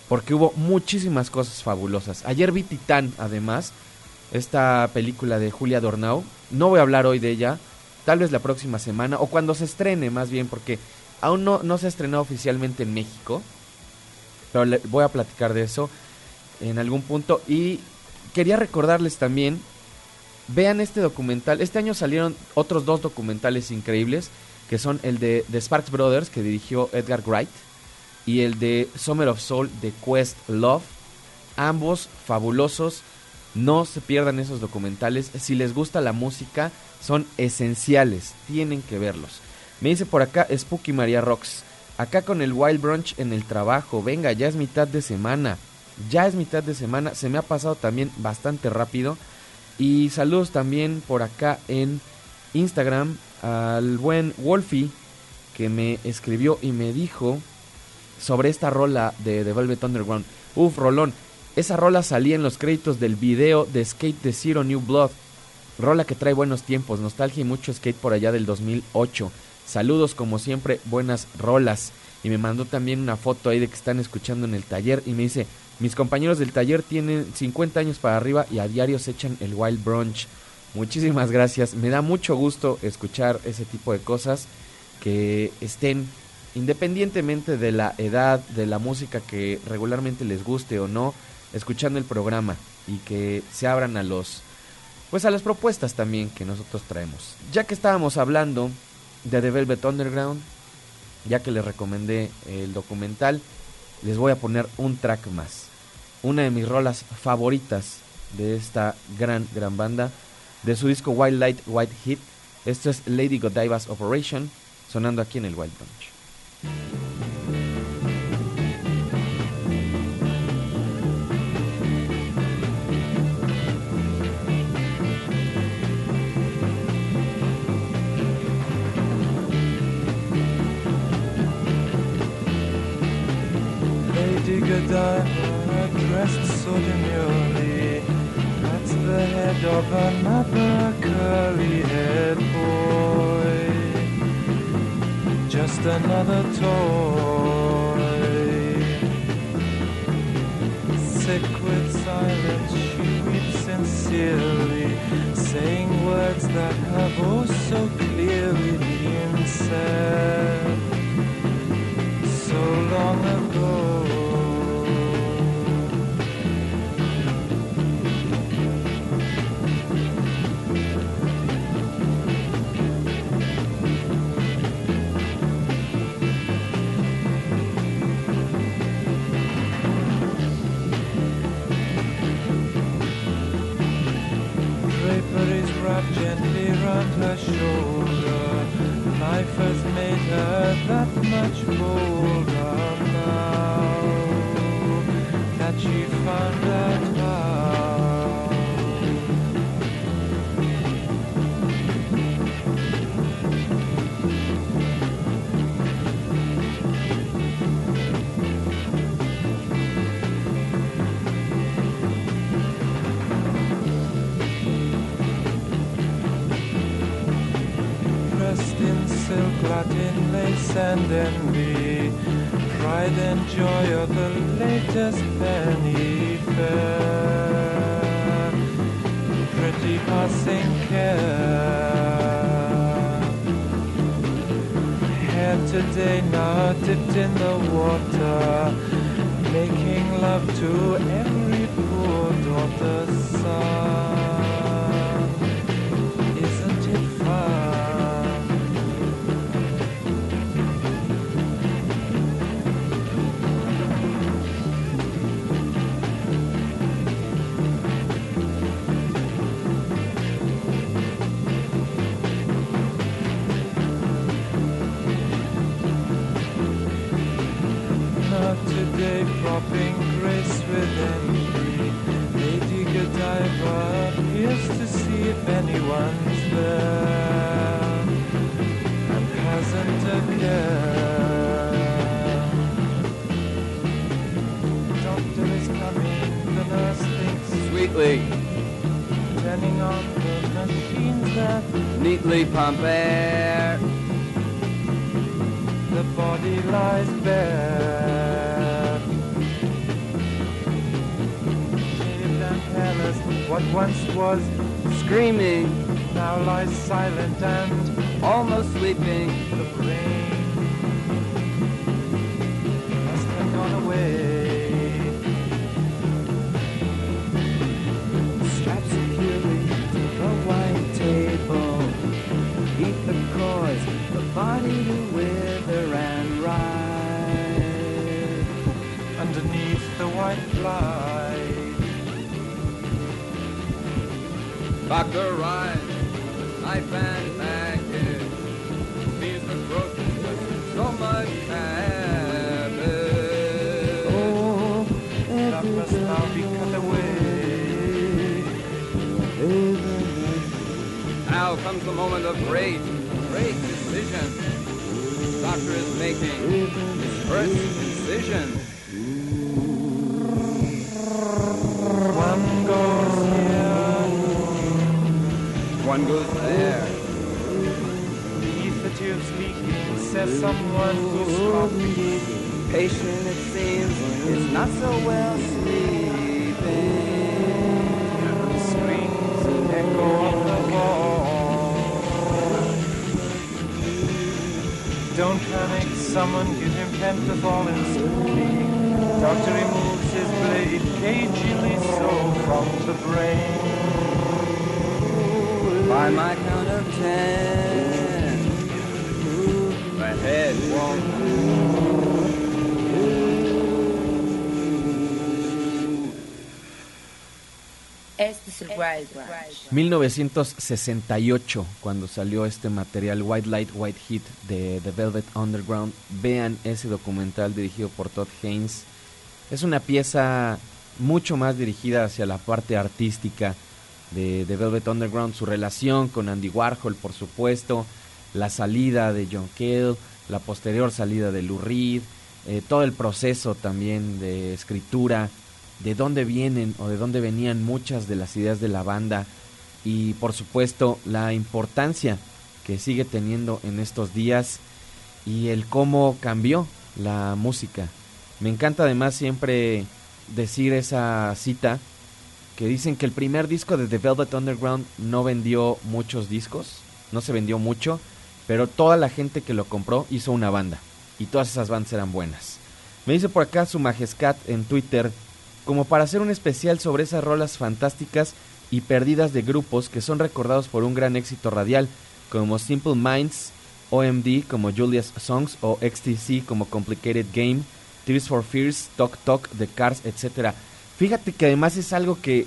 porque hubo muchísimas cosas fabulosas. Ayer vi Titán, además, esta película de Julia Dornau. No voy a hablar hoy de ella, tal vez la próxima semana o cuando se estrene más bien, porque aún no, no se ha estrenado oficialmente en México. Pero le- voy a platicar de eso en algún punto. Y quería recordarles también, vean este documental. Este año salieron otros dos documentales increíbles, que son el de, de Sparks Brothers, que dirigió Edgar Wright, y el de Summer of Soul de Quest Love. Ambos fabulosos. No se pierdan esos documentales. Si les gusta la música, son esenciales. Tienen que verlos. Me dice por acá Spooky María Rocks. Acá con el Wild Brunch en el trabajo. Venga, ya es mitad de semana. Ya es mitad de semana. Se me ha pasado también bastante rápido. Y saludos también por acá en Instagram al buen Wolfie que me escribió y me dijo sobre esta rola de The Velvet Underground. Uf, rolón. Esa rola salía en los créditos del video de Skate de Zero New Blood. Rola que trae buenos tiempos, nostalgia y mucho skate por allá del 2008. Saludos como siempre, buenas rolas. Y me mandó también una foto ahí de que están escuchando en el taller y me dice, mis compañeros del taller tienen 50 años para arriba y a diario se echan el Wild Brunch. Muchísimas gracias, me da mucho gusto escuchar ese tipo de cosas que estén independientemente de la edad, de la música que regularmente les guste o no, escuchando el programa y que se abran a los pues a las propuestas también que nosotros traemos. Ya que estábamos hablando de The Velvet Underground, ya que les recomendé el documental, les voy a poner un track más. Una de mis rolas favoritas de esta gran, gran banda, de su disco Wild Light, White Heat. Esto es Lady Godiva's Operation, sonando aquí en el Wild Bunch. Godiva, dressed so demurely, at the head of another curly-haired boy. Just another toy. Sick with silence, she weeps sincerely, saying words that have oh so clearly been said so long ago. Round her shoulder. Life has made her that much bolder now that she Lace and envy, pride and joy of the latest penny fair, pretty passing care. Hair today now dipped in the water, making love to every poor daughter's son. Grace with envy. Lady Godiva appears to see if anyone's there and hasn't a care. Doctor is coming, the nurse thinks Sweetly, turning on the machines that neatly pump air. the body lies bare. What once was Screaming, now lies silent and almost sleeping. the brain must have gone away. Strapped securely to the white table. Beat the cause, the body to wither and ride. Underneath the white light, Doctor Ryan, knife and package. Sees the throat with so much habit. oh, that must now be cut away. Now comes the moment of great, great decision. Doctor is making his first decision. Says someone who's sloppy. Patient, it seems, is not so well sleeping. Screams echo on the wall. Don't panic, someone give him and spleen. Doctor removes his blade, cagily so from the brain. By my count of ten, head won't Este es el Wild Ranch. 1968, cuando salió este material White Light, White Heat de The Velvet Underground. Vean ese documental dirigido por Todd Haynes. Es una pieza mucho más dirigida hacia la parte artística de The Velvet Underground, su relación con Andy Warhol, por supuesto, la salida de John Cale, la posterior salida de Lou Reed, eh, todo el proceso también de escritura, de dónde vienen o de dónde venían muchas de las ideas de la banda y por supuesto la importancia que sigue teniendo en estos días y el cómo cambió la música. Me encanta además siempre decir esa cita que dicen que el primer disco de The Velvet Underground no vendió muchos discos, no se vendió mucho, pero toda la gente que lo compró hizo una banda y todas esas bandas eran buenas. Me dice por acá su Majescat en Twitter como para hacer un especial sobre esas rolas fantásticas y perdidas de grupos que son recordados por un gran éxito radial, como Simple Minds, OMD como Julia's Songs o XTC como Complicated Game, Tears for Fears, Talk Talk, The Cars, etc. Fíjate que además es algo que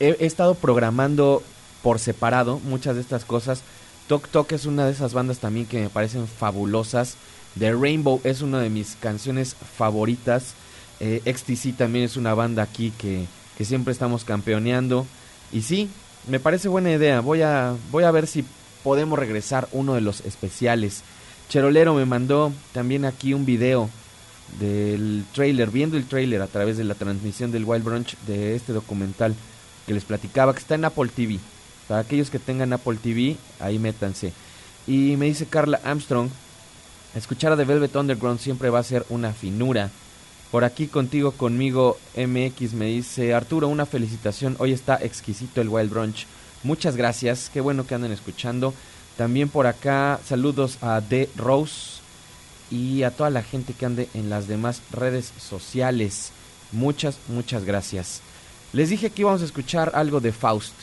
he estado programando por separado, muchas de estas cosas. Talk Talk es una de esas bandas también que me parecen fabulosas. The Rainbow es una de mis canciones favoritas. Eh, XTC también es una banda aquí que, que siempre estamos campeoneando. Y sí, me parece buena idea. Voy a, voy a ver si podemos regresar uno de los especiales. Cherolero me mandó también aquí un video del trailer, viendo el trailer a través de la transmisión del Wild Brunch de este documental que les platicaba que está en Apple TV. Para aquellos que tengan Apple TV, ahí métanse. Y me dice Carla Armstrong, escuchar a The Velvet Underground siempre va a ser una finura. Por aquí contigo, conmigo, MX me dice Arturo, una felicitación. Hoy está exquisito el Wild Brunch. Muchas gracias, qué bueno que anden escuchando. También por acá, saludos a D. Rose y a toda la gente que ande en las demás redes sociales. Muchas, muchas gracias. Les dije que íbamos a escuchar algo de Faust.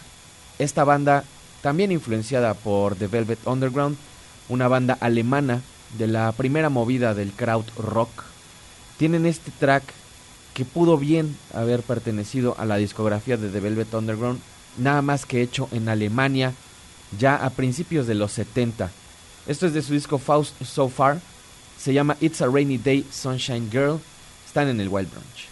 Esta banda, también influenciada por The Velvet Underground, una banda alemana de la primera movida del kraut rock, tienen este track que pudo bien haber pertenecido a la discografía de The Velvet Underground, nada más que hecho en Alemania ya a principios de los 70. Esto es de su disco Faust So Far, se llama It's a Rainy Day Sunshine Girl, están en el Wild Branch.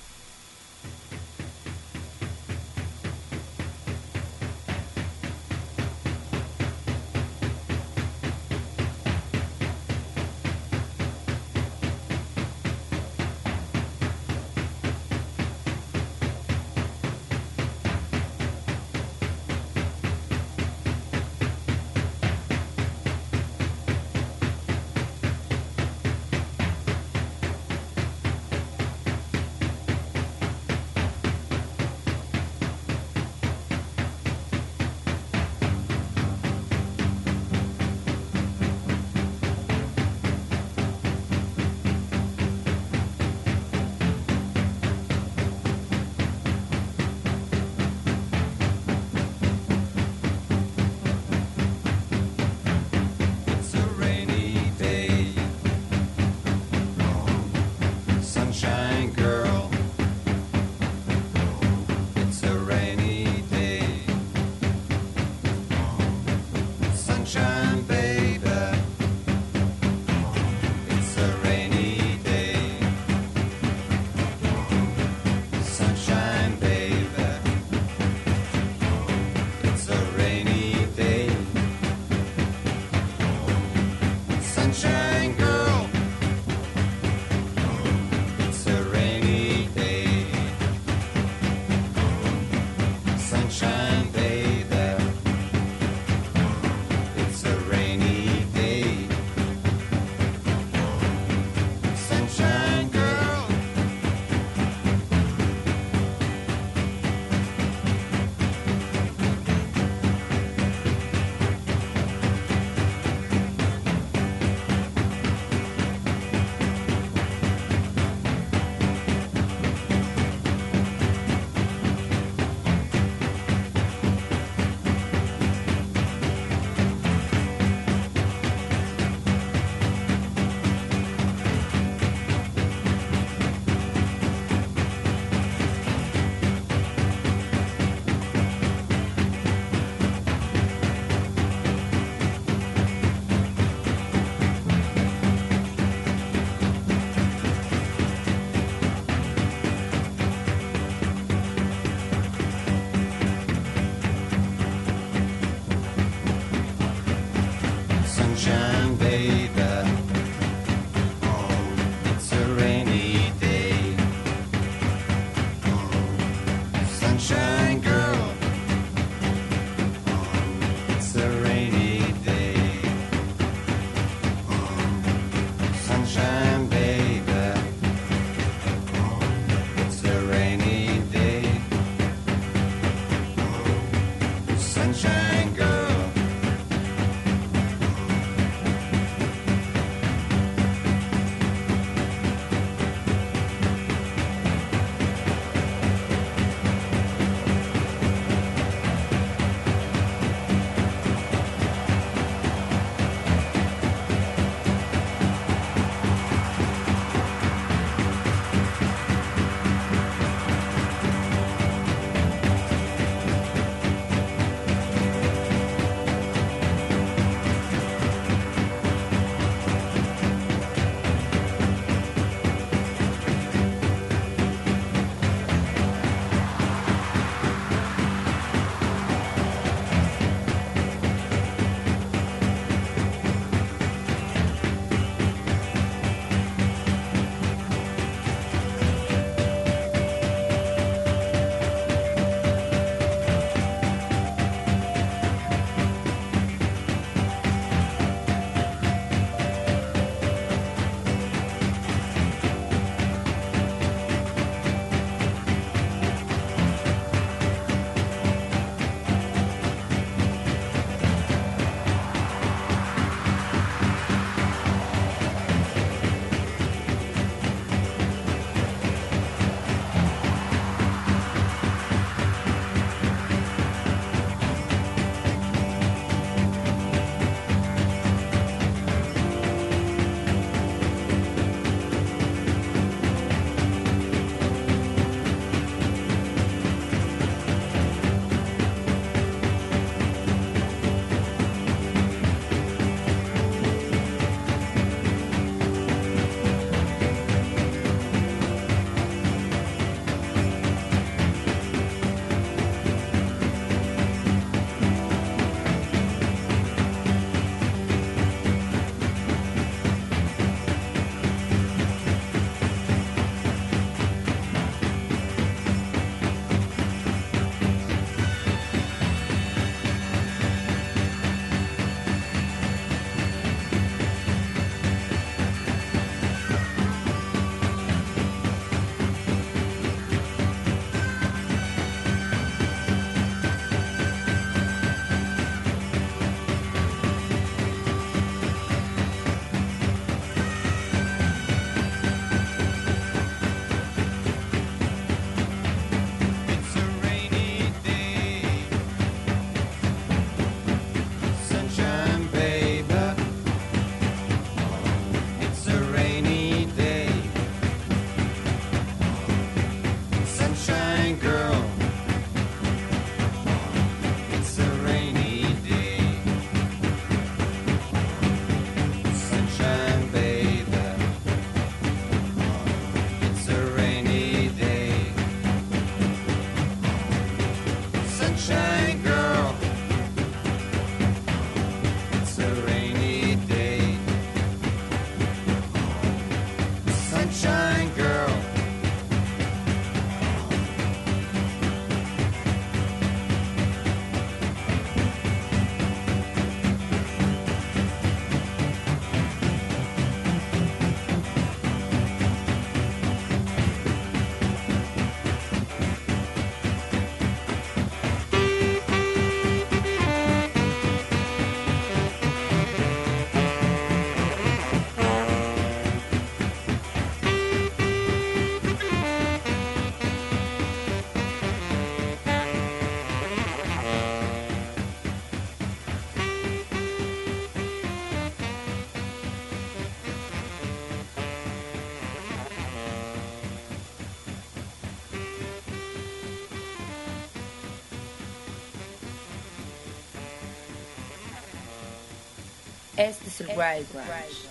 Este es el Wild Grunge.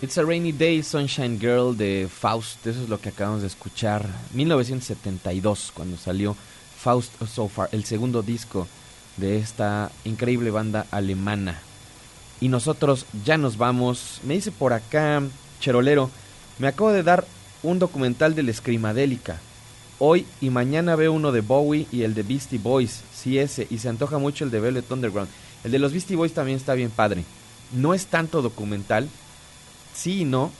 It's a Rainy Day, Sunshine Girl de Faust. Eso es lo que acabamos de escuchar. 1972, cuando salió Faust So Far, el segundo disco de esta increíble banda alemana. Y nosotros ya nos vamos. Me dice por acá, Cherolero, me acabo de dar un documental de la Scrimadélica. Hoy y mañana veo uno de Bowie y el de Beastie Boys, sí ese, y se antoja mucho el de Velvet Underground. El de los Beastie Boys también está bien padre. No es tanto documental, sí y no,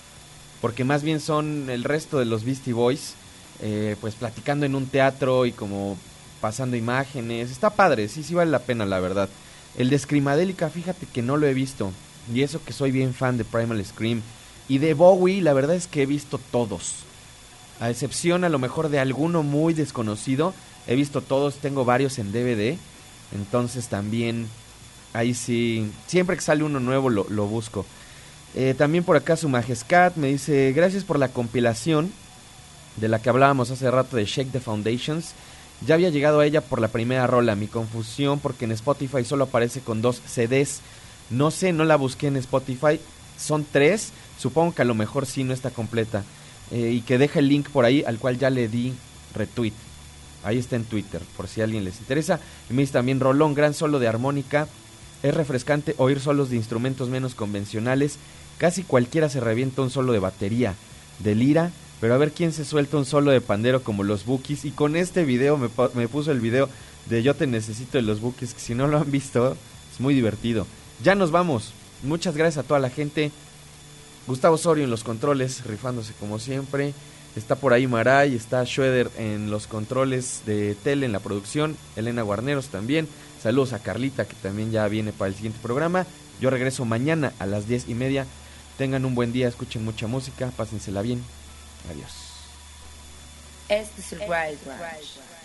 porque más bien son el resto de los Beastie Boys, eh, pues platicando en un teatro y como pasando imágenes. Está padre, sí, sí vale la pena, la verdad. El de Screamadélica, fíjate que no lo he visto. Y eso que soy bien fan de Primal Scream. Y de Bowie, la verdad es que he visto todos. A excepción a lo mejor de alguno muy desconocido. He visto todos, tengo varios en DVD. Entonces también, ahí sí, siempre que sale uno nuevo lo, busco. Eh, también por acá su Majescat me dice, gracias por la compilación de la que hablábamos hace rato de Shake the Foundations. Ya había llegado a ella por la primera rola. Mi confusión porque en Spotify solo aparece con dos CDs. No sé, no la busqué en Spotify. Son tres. Supongo que a lo mejor sí no está completa. Eh, y que deja el link por ahí al cual ya le di retweet. Ahí está en Twitter, por si a alguien les interesa. Y me dice también Rolón, gran solo de armónica. Es refrescante oír solos de instrumentos menos convencionales. Casi cualquiera se revienta un solo de batería, de lira, pero a ver quién se suelta un solo de pandero como los Bookies. Y con este video me, pu- me puso el video de Yo te necesito de los Bookies, que si no lo han visto, es muy divertido. Ya nos vamos. Muchas gracias a toda la gente. Gustavo Osorio en los controles, rifándose como siempre. Está por ahí Maray, está Schroeder en los controles de tele, en la producción. Elena Guarneros también. Saludos a Carlita, que también ya viene para el siguiente programa. Yo regreso mañana a las diez y media. Tengan un buen día, escuchen mucha música, pásensela bien. Adiós. Este es el Wild Grunge.